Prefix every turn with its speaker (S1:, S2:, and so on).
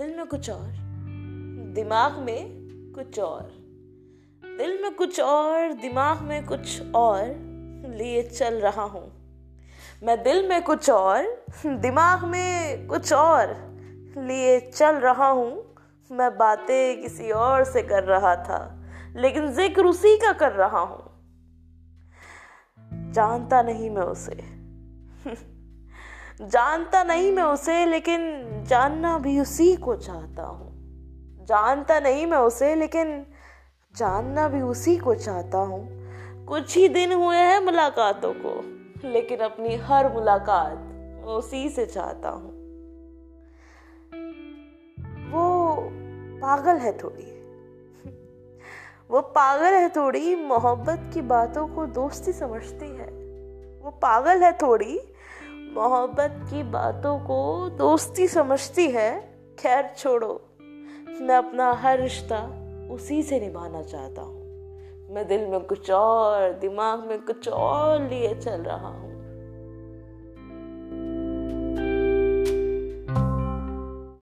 S1: में कुछ और, दिमाग में कुछ और, दिल में कुछ और, दिमाग में कुछ और लिए चल रहा हूँ। मैं दिल में कुछ और, दिमाग में कुछ और लिए चल रहा हूँ। मैं बातें किसी और से कर रहा था, लेकिन ज़िक्र उसी का कर रहा हूँ। जानता नहीं मैं उसे। जानता नहीं मैं उसे लेकिन जानना भी उसी को चाहता हूँ। जानता नहीं मैं उसे लेकिन जानना भी उसी को चाहता हूँ। कुछ ही दिन हुए हैं मुलाकातों को लेकिन अपनी हर मुलाकात उसी से चाहता हूँ। वो पागल है थोड़ी। वो पागल है थोड़ी मोहब्बत की बातों को दोस्ती समझती है। वो पागल है थोड़ी मोहब्बत की बातों को दोस्ती समझती है, खैर छोड़ो। मैं अपना हर रिश्ता उसी से निभाना चाहता हूँ। मैं दिल में कुछ और, दिमाग में कुछ और लिए चल रहा हूँ।